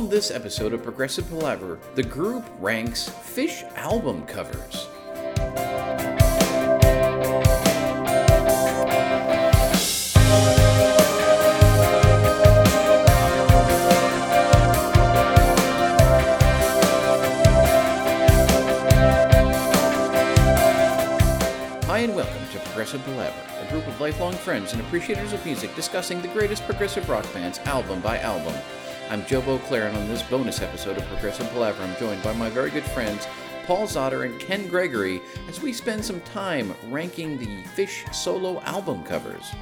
On this episode of Progressive Palaver, the group ranks fish album covers. Hi and welcome to Progressive Palaver, a group of lifelong friends and appreciators of music discussing the greatest progressive rock bands album by album. I'm Joe Beauclair, and on this bonus episode of Progressive Palaver, I'm joined by my very good friends Paul Zotter and Ken Gregory as we spend some time ranking the Phish solo album covers.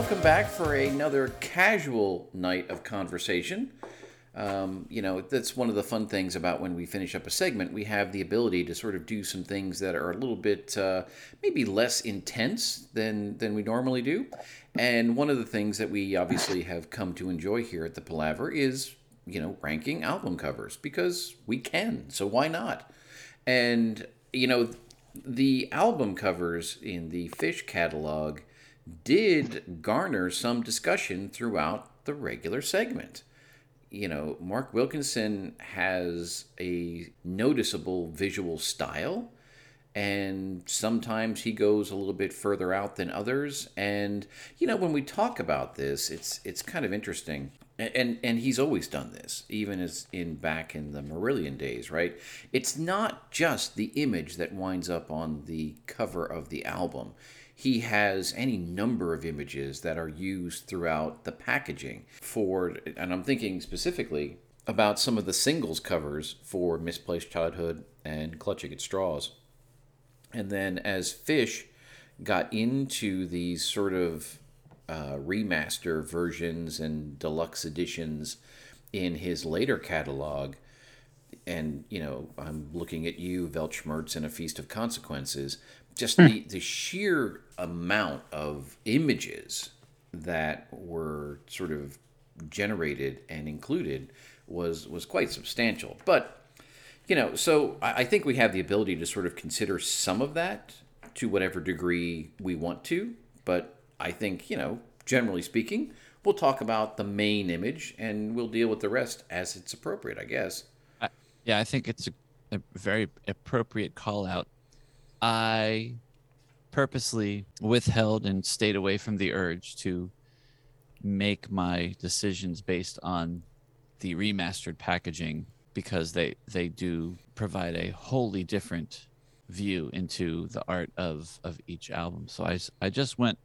Welcome back for another casual night of conversation. Um, you know, that's one of the fun things about when we finish up a segment. We have the ability to sort of do some things that are a little bit uh, maybe less intense than than we normally do. And one of the things that we obviously have come to enjoy here at the Palaver is, you know, ranking album covers because we can. So why not? And you know, the album covers in the Fish catalog did garner some discussion throughout the regular segment. You know, Mark Wilkinson has a noticeable visual style, and sometimes he goes a little bit further out than others. And you know, when we talk about this, it's it's kind of interesting. And, and he's always done this, even as in back in the Marillion days, right? It's not just the image that winds up on the cover of the album he has any number of images that are used throughout the packaging for and i'm thinking specifically about some of the singles covers for misplaced childhood and clutching at straws. And then as Fish got into these sort of uh, remaster versions and deluxe editions in his later catalog and you know i'm looking at you weltschmerz and a feast of consequences just hmm. the, the sheer amount of images that were sort of generated and included was was quite substantial. But you know, so I, I think we have the ability to sort of consider some of that to whatever degree we want to. But I think you know, generally speaking, we'll talk about the main image and we'll deal with the rest as it's appropriate, I guess. I, yeah, I think it's a, a very appropriate call out. I purposely withheld and stayed away from the urge to make my decisions based on the remastered packaging because they they do provide a wholly different view into the art of of each album. So i i just went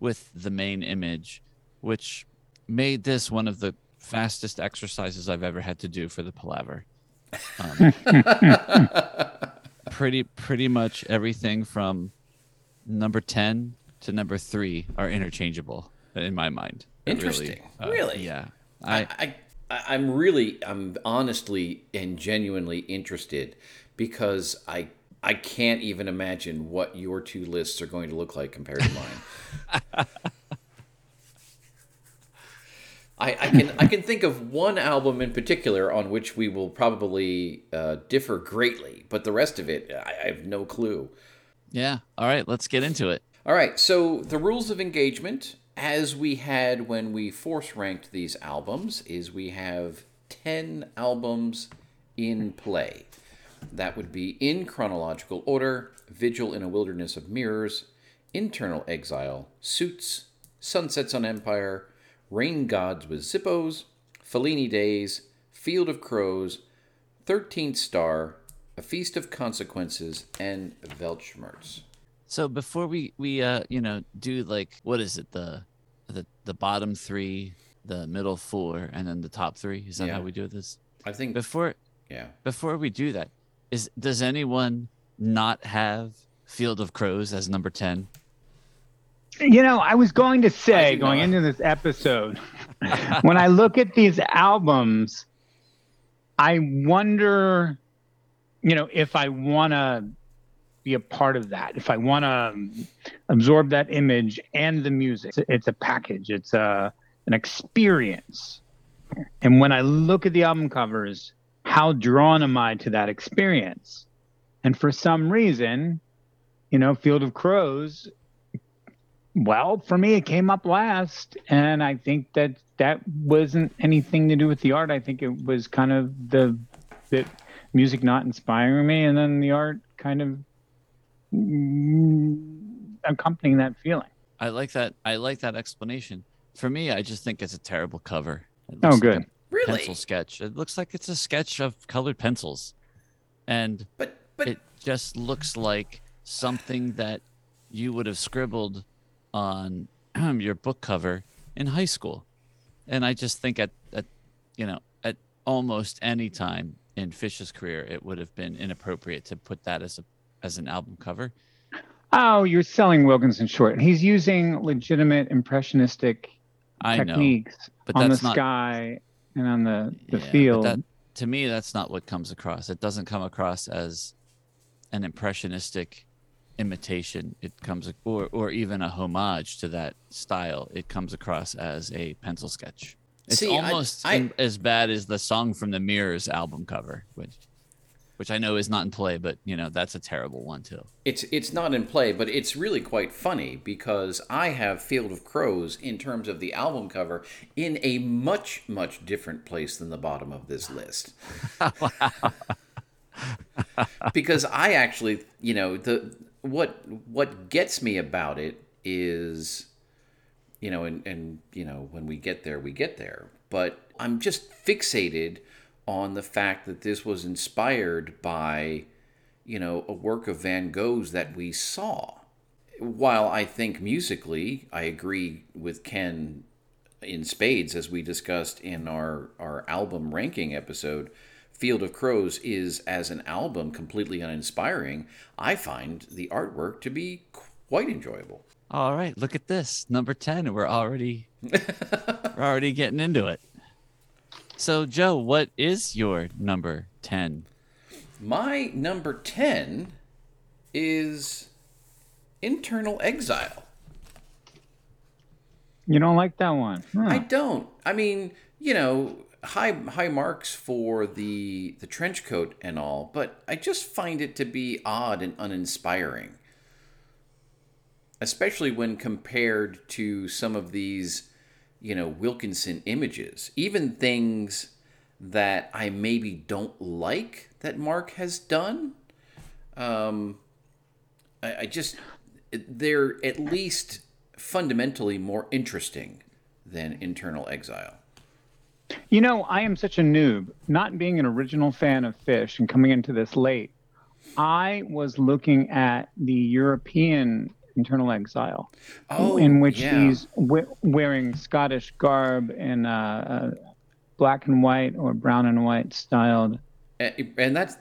with the main image, which made this one of the fastest exercises I've ever had to do for the palaver. Um, pretty pretty much everything from number 10 to number 3 are interchangeable in my mind Interesting. uh, Really? yeah i I I'm really I'm honestly and genuinely interested because I I can't even imagine what your two lists are going to look like compared to mine. I, I can I can think of one album in particular on which we will probably uh, differ greatly, but the rest of it I, I have no clue. yeah all right let's get into it All right, so the rules of engagement, as we had when we force ranked these albums, is we have 10 albums in play. That would be in chronological order Vigil in a Wilderness of Mirrors, Internal Exile, Suits, Sunsets on Empire, Rain Gods with Zippos, Fellini Days, Field of Crows, 13th Star, A Feast of Consequences, and Weltschmerz. so before we we uh you know do like what is it the the the bottom 3 the middle 4 and then the top 3 is that Yeah. how we do this I think, before yeah. before we do that is does anyone not have Field of Crows as number 10 You know, I was going to say, going not. into this episode, when I look at these albums, I wonder, you know, if I want to be a part of that, if I want to, absorb that image and the music. It's, it's a package. It's a an experience. And when I look at the album covers, how drawn am I to that experience? And for some reason, you know, Field of Crows, well, for me, it came up last. And I think that that wasn't anything to do with the art. I think it was kind of the, the music not inspiring me, and then the art kind of mm, accompanying that feeling. I like that. I like that explanation. For me, I just think it's a terrible cover. It Oh, good. like a Really? Pencil sketch. It looks like it's a sketch of colored pencils, and But but it just looks like something that you would have scribbled on your book cover in high school. And I just think at, at you know at almost any time in Fish's career, it would have been inappropriate to put that as a as an album cover. Oh, you're selling Wilkinson short. He's using legitimate impressionistic I know, techniques but on the not sky and on the, the Yeah, field. that- to me, that's not what comes across. It doesn't come across as an impressionistic imitation. It comes, or or even a homage to that style. It comes across as a pencil sketch. It's See, I- almost I- in- as bad as the song from the Mirrors album cover, which which I know is not in play, but you know that's a terrible one too. It's it's not in play, but it's really quite funny because I have Field of Crows in terms of the album cover in a much much different place than the bottom of this list. because I actually, you know, the what what gets me about it is you know, and, and you know, when we get there, we get there. But I'm just fixated on the fact that this was inspired by, you know, a work of Van Gogh's that we saw. While I think musically, I agree with Ken in spades, as we discussed in our, our album ranking episode, Field of Crows is, as an album, completely uninspiring. I find the artwork to be quite enjoyable. All right, look at this number ten. We're already we're already getting into it. So, Joe, what is your number ten? My number 10 is Internal Exile. you don't like that one? Huh. I don't. I mean, you know, high high marks for the the trench coat and all, but I just find it to be odd and uninspiring. Especially when compared to some of these, you know, Wilkinson images. Even things that I maybe don't like that Mark has done. Um I, I just they're at least fundamentally more interesting than Internal Exile. You know, I am such a noob, not being an original fan of Fish and coming into this late. I was looking at the European internal exile, Oh, in which yeah. he's we- wearing Scottish garb in uh, uh, black and white or brown and white styled. A- and that's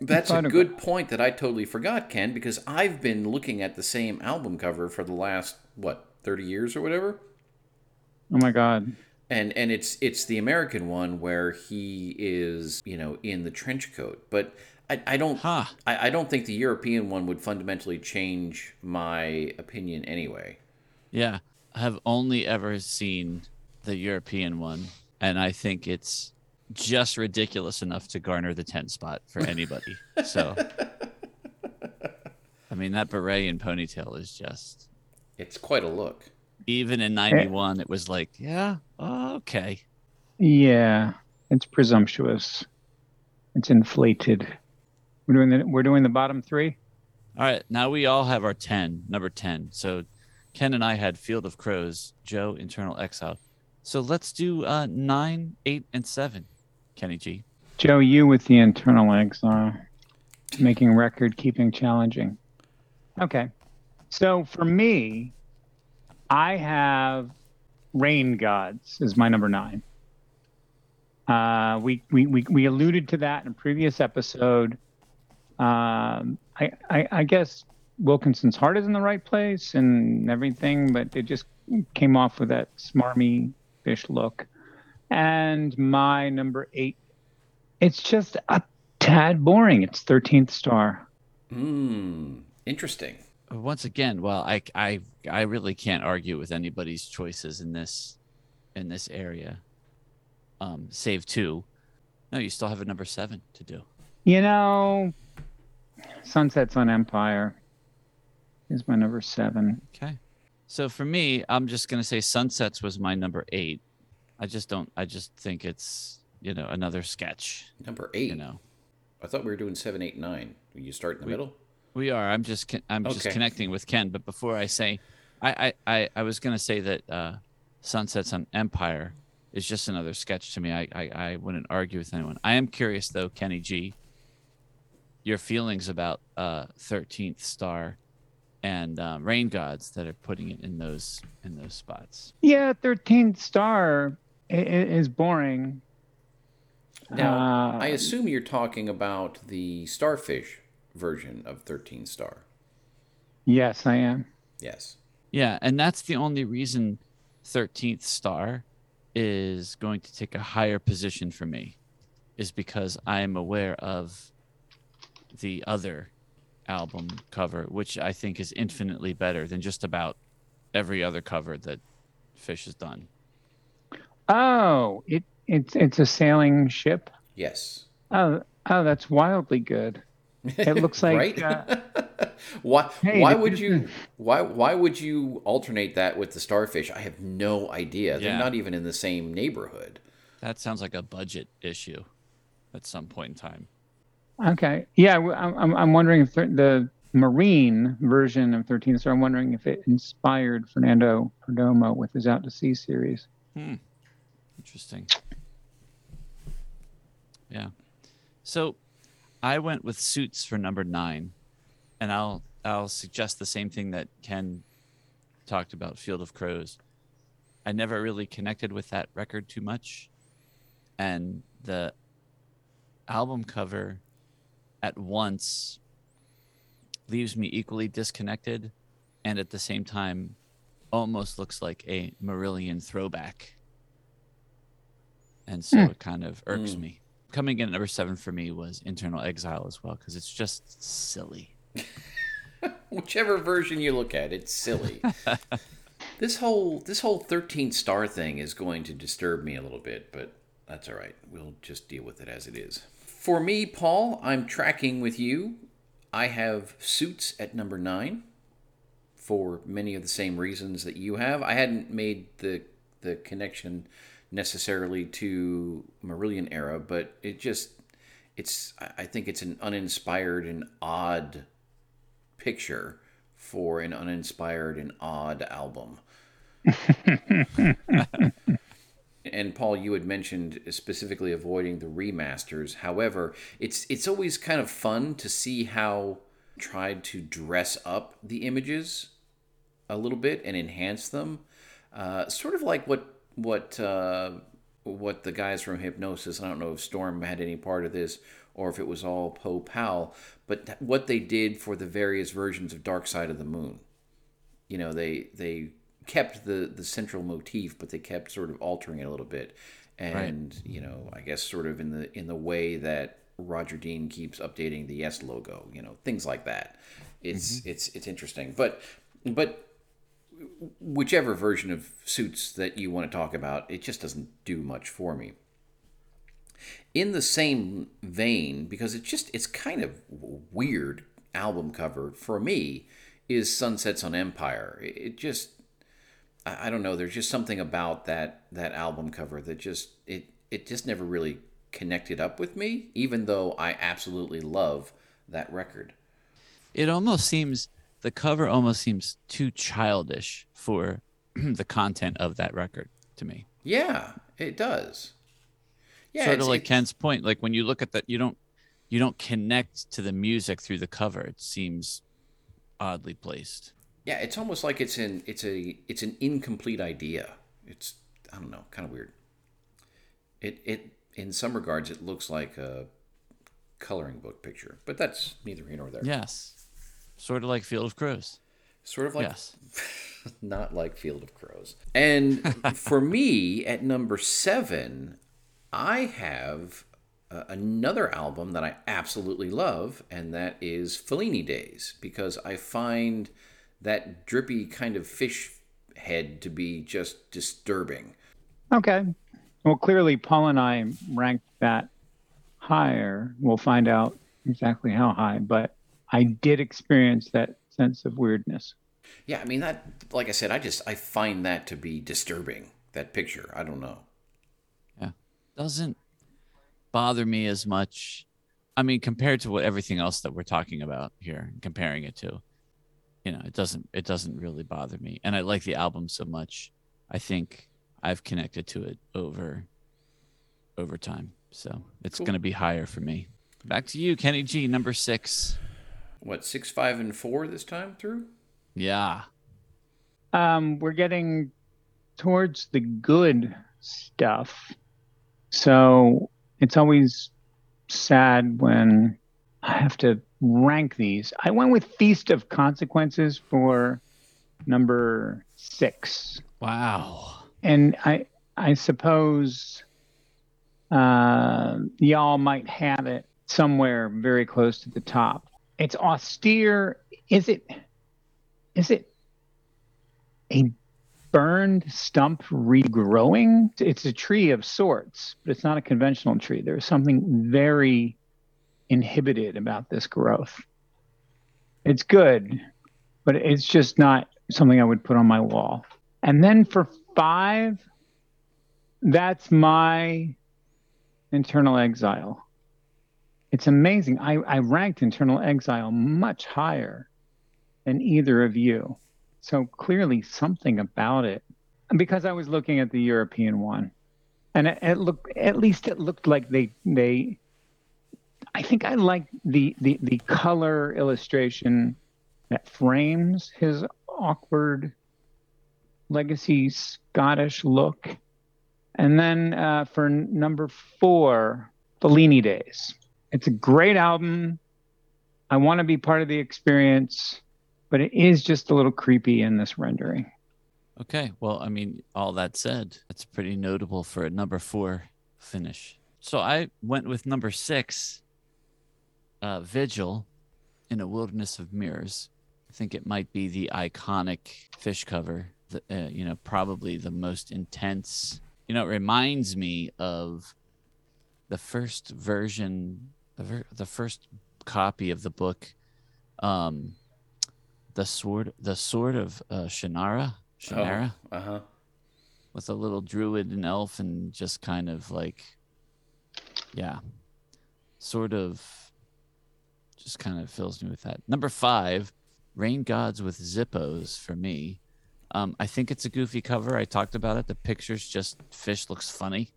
that's a good point that I totally forgot, Ken, because I've been looking at the same album cover for the last what thirty years or whatever, Oh my God. And and it's it's the American one where he is you know in the trench coat, but I, I don't Huh. I, I don't think the European one would fundamentally change my opinion anyway. Yeah, I have only ever seen the European one, and I think it's just ridiculous enough to garner the 10 spot for anybody. so, I mean, that beret and ponytail is just, It's quite a look. even in 91, it was like, yeah, okay. Yeah, it's presumptuous. It's inflated. We're doing the we're doing the bottom three. All right, now we all have our 10, number 10. So, Ken and I had Field of Crows, Joe, Internal Exile. So let's do uh, 9, 8, and 7, Kenny G. Joe, you with the internal exile, making record keeping challenging. Okay, so for me, I have Rain Gods is my number nine. Uh, we, we we we alluded to that in a previous episode. Um, I, I I guess Wilkinson's heart is in the right place and everything, but it just came off with that smarmy fish look. And my number eight it's just a tad boring. It's 13th star. Hmm. Interesting. Once again, well, I I I really can't argue with anybody's choices in this in this area. Um, save two. No, you still have a number seven to do. You know, Sunsets on Empire is my number seven. Okay. So for me, I'm just gonna say Sunsets was my number eight. I just don't. I just think it's you know another sketch. Number eight. You know, I thought we were doing seven, eight, nine. You start in the We- middle. We are. I'm just. con- I'm just connecting with Ken. But before I say, I I I, I was gonna say that uh, Sunsets on Empire is just another sketch to me. I, I I wouldn't argue with anyone. I am curious though, Kenny G. Your feelings about uh, Thirteenth Star and um, Rain Gods that are putting it in those in those spots. Yeah, 13th Star i- i- is boring. Now, Uh, I assume you're talking about the starfish version of 13 Star. Yes, I am. Yes. Yeah, and that's the only reason 13th Star is going to take a higher position for me is because I am aware of the other album cover, which I think is infinitely better than just about every other cover that Fish has done. Oh, it it's it's a sailing ship. Yes. Oh, oh, that's wildly good. It looks like, right. uh, why? hey, why would is- you? Why? Why would you alternate that with the starfish? I have no idea. They're not even in the same neighborhood. That sounds like a budget issue at some point in time. Okay. Yeah, w- I'm I'm, I'm wondering if the, the marine version of 13 so I'm wondering if it inspired Fernando Perdomo with his Out to Sea series. hmm. Interesting. Yeah. So I went with suits for number nine, and I'll I'll suggest the same thing that Ken talked about, Field of Crows. I never really connected with that record too much, and the album cover at once leaves me equally disconnected, and at the same time, almost looks like a Marillion throwback and so Hmm. it kind of irks Mm. me. Coming in at number seven for me was Internal Exile as well because it's just silly. Whichever version you look at, it's silly. this whole this whole 13 star thing is going to disturb me a little bit, but that's all right. We'll just deal with it as it is. For me, Paul, I'm tracking with you. I have Suits at number 9 for many of the same reasons that you have. I hadn't made the the connection necessarily to Marillion era, but it just it's I think it's an uninspired and odd picture for an uninspired and odd album. and Paul, you had mentioned specifically avoiding the remasters. However, it's it's always kind of fun to see how tried to dress up the images a little bit and enhance them. Uh, sort of like what what uh, what the guys from Hipgnosis. I don't know if Storm had any part of this or if it was all Po Powell, but what they did for the various versions of Dark Side of the Moon. You know, they they kept the the central motif, but they kept sort of altering it a little bit, and you know, I guess sort of in the in the way that Roger Dean keeps updating the Yes logo. You know, things like that. It's it's it's interesting, but but whichever version of suits that you want to talk about, it just doesn't do much for me. In the same vein, because it's just it's kind of weird album cover for me, is Sunsets on Empire. It just I don't know. There's just something about that that album cover that just it it just never really connected up with me, even though I absolutely love that record. It almost seems the cover almost seems too childish for the content of that record to me. Yeah, it does. Yeah, sort of like Ken's point. Like when you look at that, you don't you don't connect to the music through the cover. It seems oddly placed. Yeah, it's almost like it's an it's a it's an incomplete idea. It's I don't know, kind of weird. It it in some regards it looks like a coloring book picture, but that's neither here nor there. Yes, sort of like Field of Crows. Sort of like yes. not like Field of Crows. And for me, at number seven, I have uh, another album that I absolutely love, and that is Fellini Days, because I find that drippy kind of fish head to be just disturbing. Okay. Well, clearly, Paul and I ranked that higher. We'll find out exactly how high, but I did experience that sense of weirdness. Yeah, I mean that. Like I said, I just I find that to be disturbing. That picture. I don't know. Yeah, doesn't bother me as much. I mean, compared to what everything else that we're talking about here, comparing it to, you know, it doesn't it doesn't really bother me. And I like the album so much. I think I've connected to it over over time. So it's Cool. gonna be higher for me. Back to you, Kenny G, number six. What six, five, and four this time through? Yeah. Um, we're getting towards the good stuff. So it's always sad when I have to rank these. I went with Feast of Consequences for number six. Wow. And I I suppose uh, y'all might have it somewhere very close to the top. It's austere. Is it is it a burned stump regrowing? It's a tree of sorts, but it's not a conventional tree. There's something very inhibited about this growth. It's good, but it's just not something I would put on my wall. And then for five, that's my internal exile. It's amazing. I, I ranked internal exile much higher than either of you. So clearly something about it. Because I was looking at the European one. And it, it looked at least it looked like they they I think I like the, the the color illustration that frames his awkward legacy Scottish look. And then uh, for number four, Fellini Days. It's a great album. I want to be part of the experience, but it is just a little creepy in this rendering. Okay. Well, I mean, all that said, that's pretty notable for a number four finish. So I went with number six, uh, Vigil in a Wilderness of Mirrors. I think it might be the iconic fish cover, the, uh, you know, probably the most intense. You know, it reminds me of the first version, the, ver- the first copy of the book, um, the sword, the sword of uh, Shannara. Shannara. Uh huh. with a little druid and elf and just kind of like yeah. Sort of just kind of fills me with that. Number five rain gods with zippos for me. Um, i think it's a goofy cover. I talked about it. The pictures just fish looks funny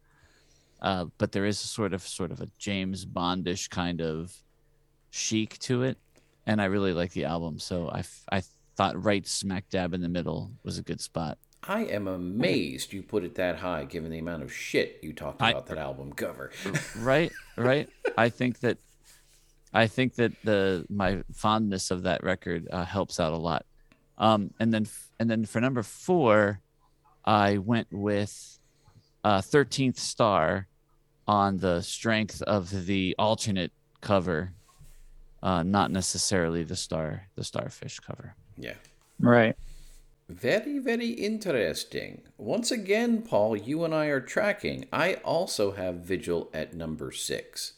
uh, but there is a sort of sort of a james bondish kind of chic to it. And i really like the album. So I, I thought right smack dab in the middle was a good spot. I am amazed you put it that high, given the amount of shit you talked I- about that album cover. right right. I think that i think that the my fondness of that record uh, helps out a lot. Um and then and then for number four i went with uh 13th star on the strength of the alternate cover uh not necessarily the star the starfish cover yeah. Right. Very, very interesting. Once again, Paul, you and I are tracking. I also have Vigil at number six.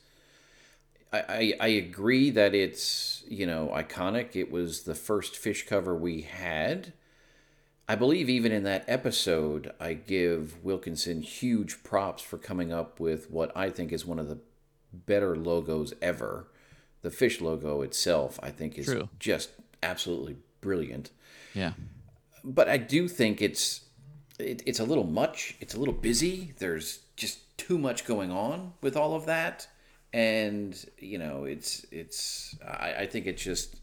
I, I, I agree that it's, you know, iconic. It was the first fish cover we had. I believe even in that episode, I give Wilkinson huge props for coming up with what I think is one of the better logos ever. The fish logo itself, I think, is True. just absolutely brilliant yeah but I do think it's it, it's a little much. It's a little busy. There's just too much going on with all of that, and you know, it's it's. I, I think it's just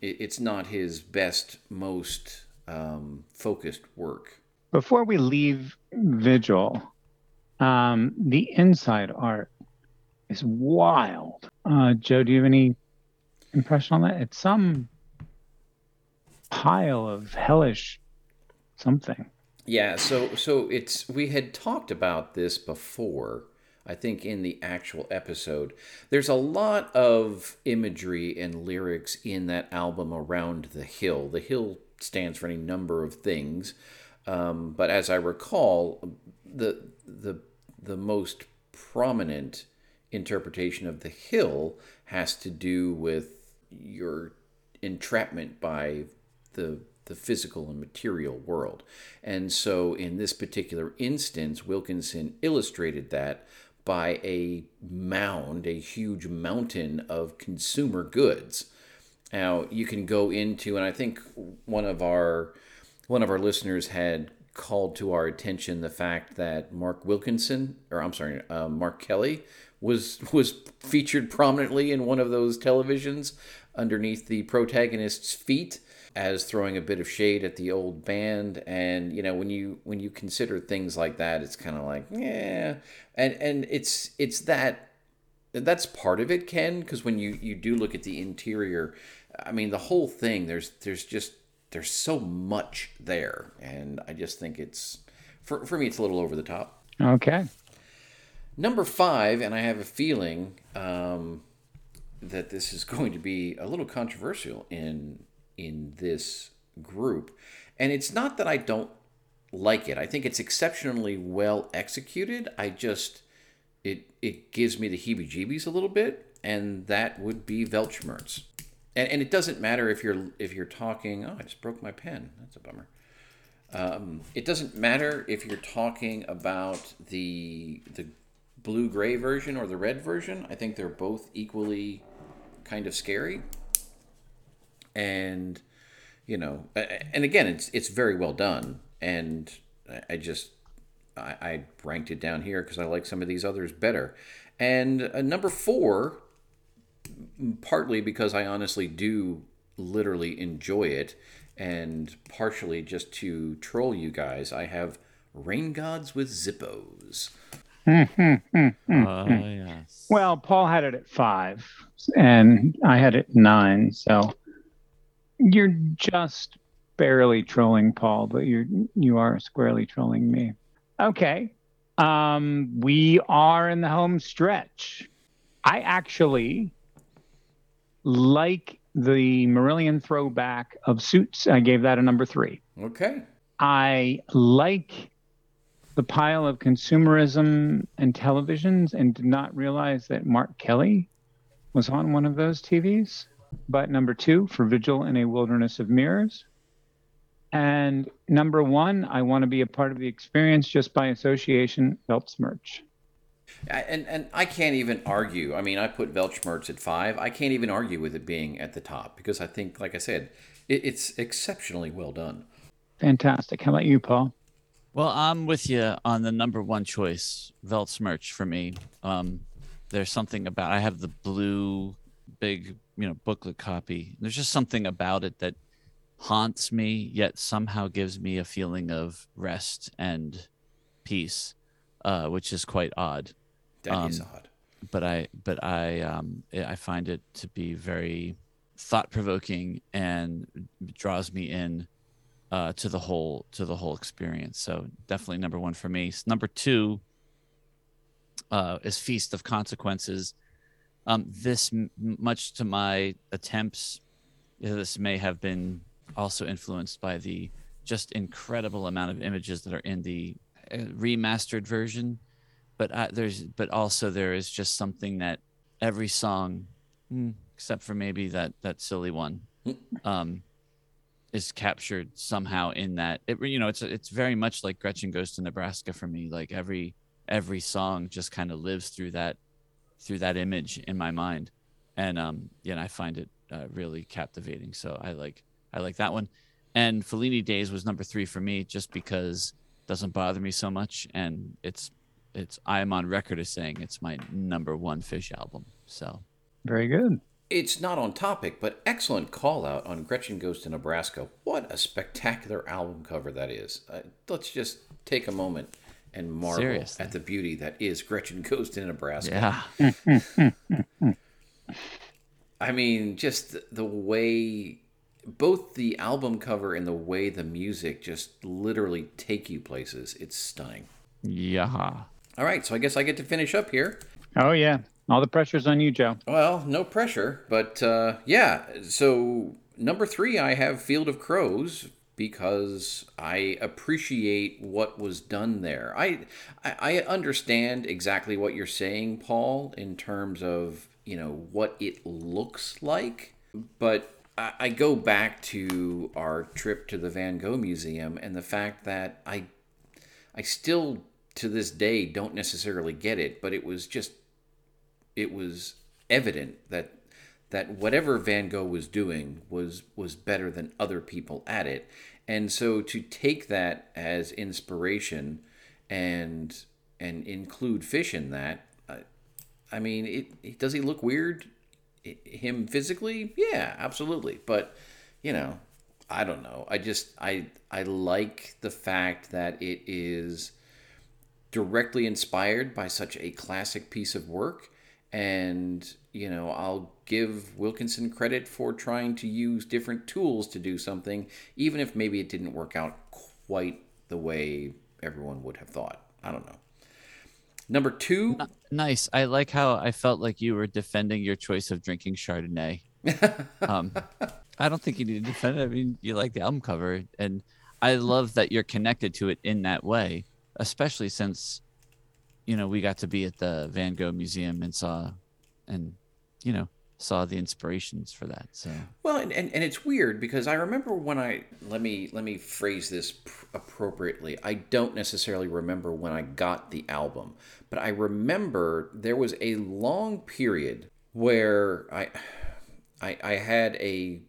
it, it's not his best, most um, focused work. Before we leave Vigil, um, the inside art is wild. Uh, Joe, do you have any impression on that? It's some pile of hellish something. Yeah, so so it's we had talked about this before I think in the actual episode. There's a lot of imagery and lyrics in that album around the hill. The hill stands for any number of things, um, but as I recall, the the the most prominent interpretation of the hill has to do with your entrapment by the the physical and material world. And so in this particular instance, Wilkinson illustrated that by a mound, a huge mountain of consumer goods. Now you can go into, and I think one of our one of our listeners had called to our attention the fact that Mark Wilkinson, or I'm sorry, uh, Mark Kelly, was was featured prominently in one of those televisions underneath the protagonist's feet as throwing a bit of shade at the old band. And you know when you when you consider things like that it's kind of like yeah. And and it's it's that that's part of it ken because when you you do look at the interior i mean the whole thing there's there's just there's so much there and i just think it's for, for me it's a little over the top Okay. Number five, and I have a feeling um, that this is going to be a little controversial in in this group, and it's not that I don't like it. I think it's exceptionally well executed. I just it it gives me the heebie-jeebies a little bit, and that would be Weltschmerz. And, and it doesn't matter if you're if you're talking. Oh, I just broke my pen. That's a bummer. Um, it doesn't matter if you're talking about the the blue gray version or the red version. I think they're both equally kind of scary. And you know, and again, it's it's very well done. And I- just I, I ranked it down here because I like some of these others better. And uh, number four, partly because I honestly do literally enjoy it, and partially just to troll you guys, I have Rain Gods with Zippos. Oh yes. Well, Paul had it at five, and I had it nine. So you're just barely trolling Paul, but you're you are squarely trolling me. Okay. Um, we are in the home stretch. I actually like the Marillion throwback of suits. I gave that a number three. Okay. I like the pile of consumerism and televisions and did not realize that Mark Kelly was on one of those TVs. But number two, for Vigil in a Wilderness of Mirrors. And number one, I want to be a part of the experience just by association, Weltschmerz. I- And and I can't even argue. I mean, I put Weltschmerz at five. I can't even argue with it being at the top because I think, like I said, it, it's exceptionally well done. Fantastic. How about you, Paul? Well, I'm with you on the number one choice, Weltschmerz for me. Um, there's something about I have the blue big, you know, booklet copy. There's just something about it that haunts me, yet somehow gives me a feeling of rest and peace, uh, which is quite odd. That is Um, odd. But I, but I, um, I find it to be very thought provoking and draws me in uh, to the whole to the whole experience. So definitely number one for me. Number two uh, is Feast of Consequences. Um, this, m- much to my attempts, this may have been also influenced by the just incredible amount of images that are in the uh, remastered version. But uh, there's, but also there is just something that every song, mm, except for maybe that that silly one, um, is captured somehow in that. It you know it's it's very much like Gretchen goes to Nebraska for me. Like every every song just kind of lives through that through that image in my mind. And um yeah and I find it uh, really captivating. So I like I like that one. And Fellini Days was number 3 for me just because it doesn't bother me so much. And it's it's I am on record as saying it's my number 1 fish album so Very good. It's not on topic, but excellent call out on Gretchen Goes to Nebraska. What a spectacular album cover that is. Uh, let's just take a moment and marvel Seriously. at the beauty that is Gretchen Goes to Nebraska. yeah I mean, just the way both the album cover and the way the music just literally take you places. It's stunning. yeah All right, so I guess I get to finish up here. Oh yeah, all the pressure's on you, Joe. Well, no pressure, but uh, yeah. So number three, I have Field of Crows because I appreciate what was done there. I I understand exactly what you're saying, Paul, in terms of you know what it looks like, but I go back to our trip to the Van Gogh Museum and the fact that I I still to this day don't necessarily get it, but it was just it was evident that that whatever Van Gogh was doing was was better than other people at it. And so to take that as inspiration and and include fish in that, I, I mean, it, it does he look weird? him physically? Yeah, absolutely. But you know, I don't know. I just I I like the fact that it is directly inspired by such a classic piece of work. And you know i'll give wilkinson credit for trying to use different tools to do something even if maybe it didn't work out quite the way everyone would have thought. I don't know. Number two. Nice. I like how i felt like you were defending your choice of drinking chardonnay. Um, i don't think you need to defend it. I mean you like the album cover and i love that you're connected to it in that way especially since you know, we got to be at the Van Gogh Museum and saw, and you know, saw the inspirations for that. So well, and, and, and it's weird because I remember when I let me let me phrase this pr- appropriately. I don't necessarily remember when I got the album, but I remember there was a long period where I I, I had a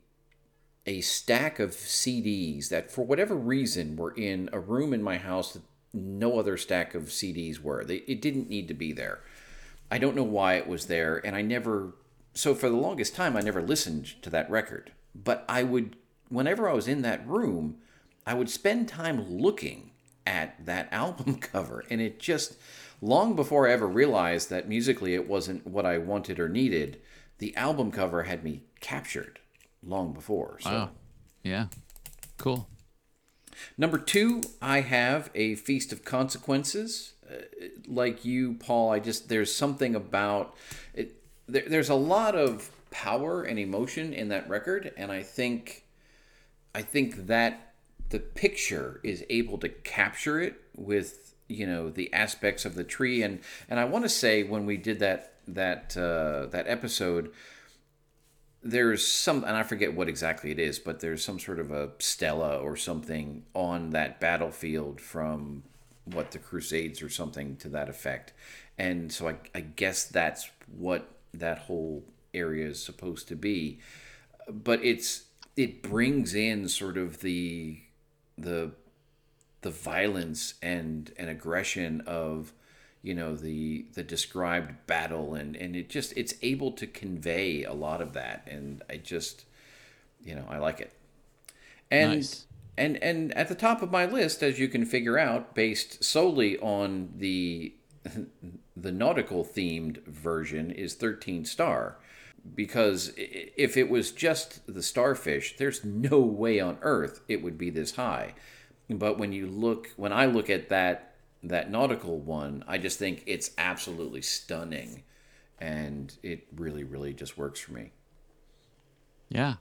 a stack of CDs that for whatever reason were in a room in my house that no other stack of CDs were. It didn't need to be there. I don't know why it was there, and I never. So for the longest time, I never listened to that record. But I would, whenever I was in that room, I would spend time looking at that album cover, and it just, long before I ever realized that musically it wasn't what I wanted or needed, the album cover had me captured long before. So. Wow. Yeah. Cool. Number two, I have a Feast of Consequences. Uh, like you, Paul, I just there's something about it. There, there's a lot of power and emotion in that record, and I think, I think that the picture is able to capture it with you know the aspects of the tree and and I want to say when we did that that uh, that episode there's some and i forget what exactly it is but there's some sort of a stela or something on that battlefield from what the crusades or something to that effect. And so i, I guess that's what that whole area is supposed to be. But it's it brings in sort of the the the violence and and aggression of you know the the described battle and and it just it's able to convey a lot of that and i just you know i like it. And nice. and and at the top of my list as you can figure out based solely on the the nautical themed version is 13 star. Because if it was just the starfish there's no way on earth it would be this high. But when you look when i look at that that nautical one, I just think it's absolutely stunning, and it really, really just works for me. Yeah,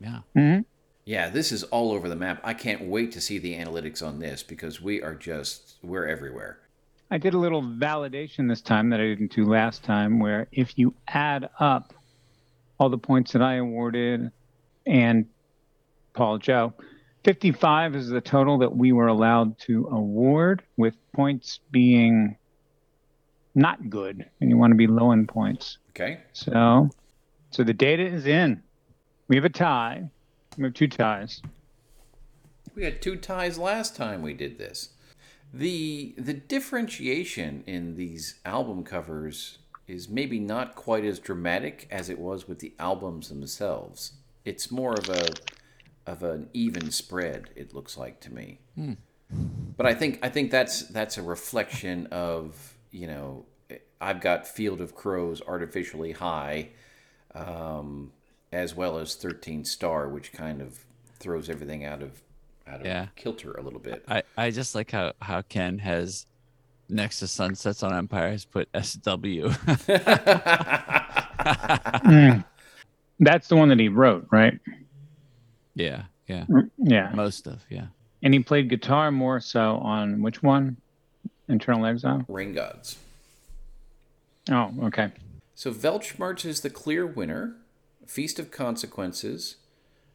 yeah, mm-hmm. yeah. This is all over the map. I can't wait to see the analytics on this because we are just we're everywhere. I did a little validation this time that I didn't do last time, where if you add up all the points that I awarded and Paul Joe, 55 is the total that we were allowed to award, with points being not good, and you want to be low in points. Okay. So, so the data is in. We have a tie. We have two ties. We had two ties last time we did this. The the differentiation in these album covers is maybe not quite as dramatic as it was with the albums themselves. It's more of a of an even spread. It looks like to me. Hmm. But I think I think that's that's a reflection of you know I've got Field of Crows artificially high, um, as well as Thirteen Star, which kind of throws everything out of out of yeah. kilter a little bit. I, I just like how how Ken has next to Sunsets on Empire has put SW. Mm. That's the one that he wrote, right? Yeah, yeah. Mm, Yeah. Most of, yeah. And he played guitar more so on which one? Internal Exile? Rain Gods. Oh, okay. So Weltschmerz is the clear winner. Feast of Consequences.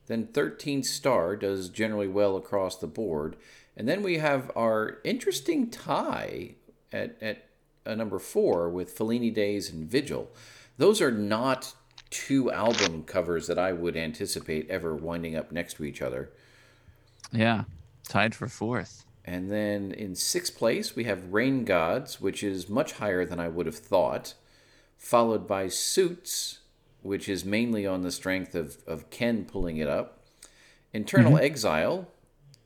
Then 13 Star does generally well across the board. And then we have our interesting tie at, at a number four with Fellini Days and Vigil. Those are not two album covers that I would anticipate ever winding up next to each other. Yeah. Tied for fourth. And then in sixth place, we have Rain Gods, which is much higher than I would have thought, followed by Suits, which is mainly on the strength of, of Ken pulling it up. Internal Exile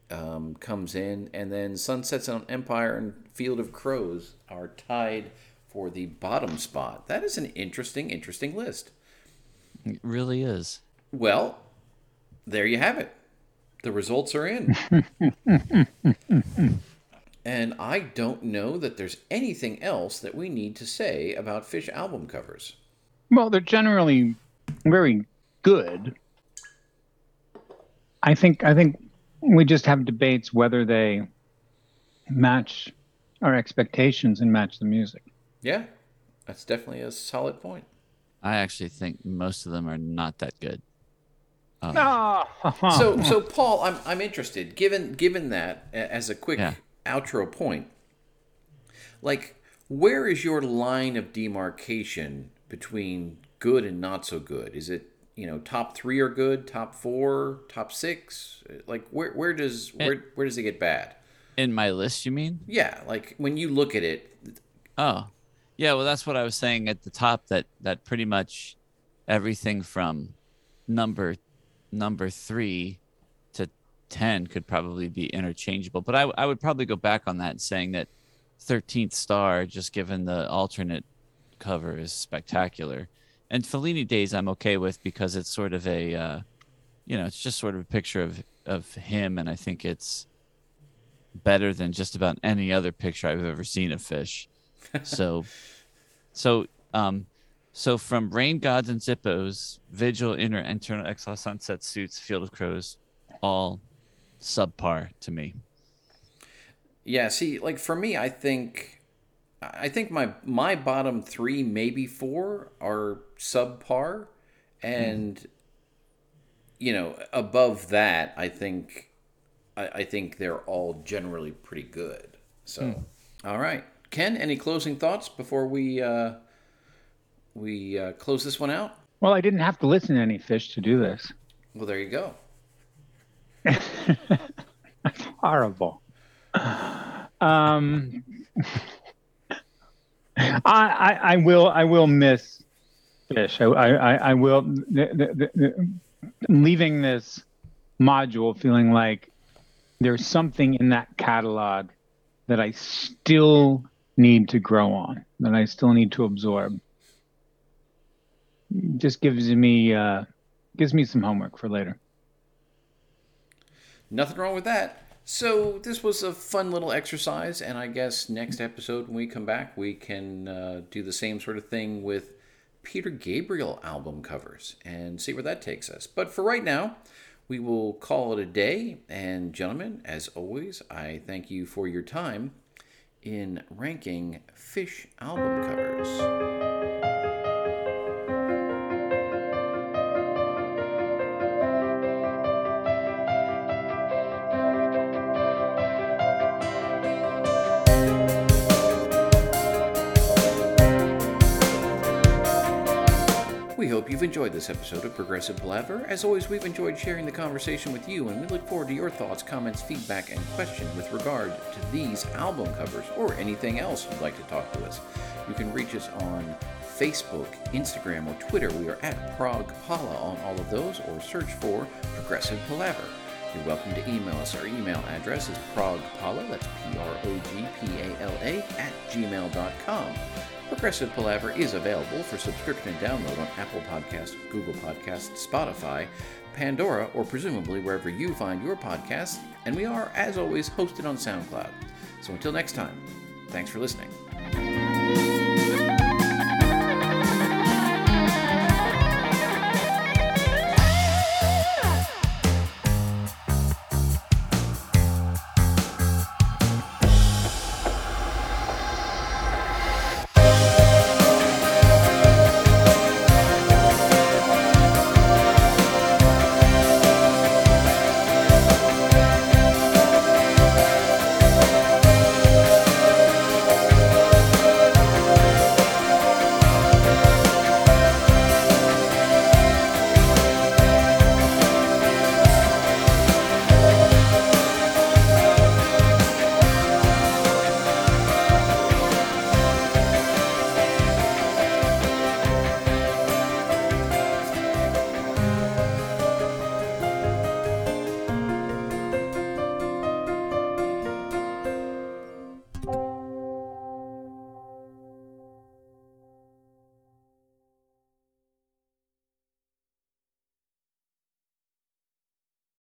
um, comes in, and then Sunsets on Empire and Field of Crows are tied for the bottom spot. That is an interesting, interesting list. It really is. Well, there you have it. The results are in. and I don't know that there's anything else that we need to say about Fish album covers. Well, they're generally very good. I think I think we just have debates whether they match our expectations and match the music. Yeah, that's definitely a solid point. I actually think most of them are not that good. Um, Oh, So, so Paul, I'm I'm interested. Given given that as a quick Yeah. outro point, like where is your line of demarcation between good and not so good? Is it you know top three are good, top four, top six? Like where where does where where does it get bad? in my list, you mean? Yeah, like when you look at it, Oh, yeah. Well, that's what I was saying at the top. That that pretty much everything from number number three to ten could probably be interchangeable. But I I would probably go back on that, saying that thirteenth star, just given the alternate cover, is spectacular. And Fellini Days, I'm okay with because it's sort of a, uh, you know, it's just sort of a picture of of him, and I think it's better than just about any other picture I've ever seen of fish. So, so, um, so from Rain Gods and Zippos, Vigil, Inner, Internal Exile, Sunset Suits, Field of Crows, all subpar to me. Yeah, see, like for me, I think, I think my my bottom three, maybe four, are subpar, and you know, above that, I think, I, I think they're all generally pretty good. So, all right, Ken, any closing thoughts before we uh, we uh, close this one out? well, I didn't have to listen to any fish to do this. Well, there you go. Horrible. Um, I, I I will I will miss fish. I I, I will. The, the, the, I'm leaving this module feeling like there's something in that catalog that I still need to grow on, that I still need to absorb. Just gives me uh, gives me some homework for later. Nothing wrong with that. So this was a fun little exercise, and I guess next episode when we come back, we can uh, do the same sort of thing with Peter Gabriel album covers and see where that takes us. But for right now, we will call it a day. And gentlemen, as always, I thank you for your time in ranking Fish album covers. Hope you've enjoyed this episode of Progressive Palaver. As always, we've enjoyed sharing the conversation with you, and we look forward to your thoughts, comments, feedback, and question with regard to these album covers or anything else you'd like to talk to us. You can reach us on Facebook, Instagram, or Twitter. We are at Prog Pala on all of those, or search for Progressive Palaver. You're welcome to email us. Our email address is progpala, that's P-R-O-G-P-A-L-A, at gmail.com. Progressive Palaver is available for subscription and download on Apple Podcasts, Google Podcasts, Spotify, Pandora, or presumably wherever you find your podcasts. And we are, as always, hosted on SoundCloud. So until next time, Thanks for listening.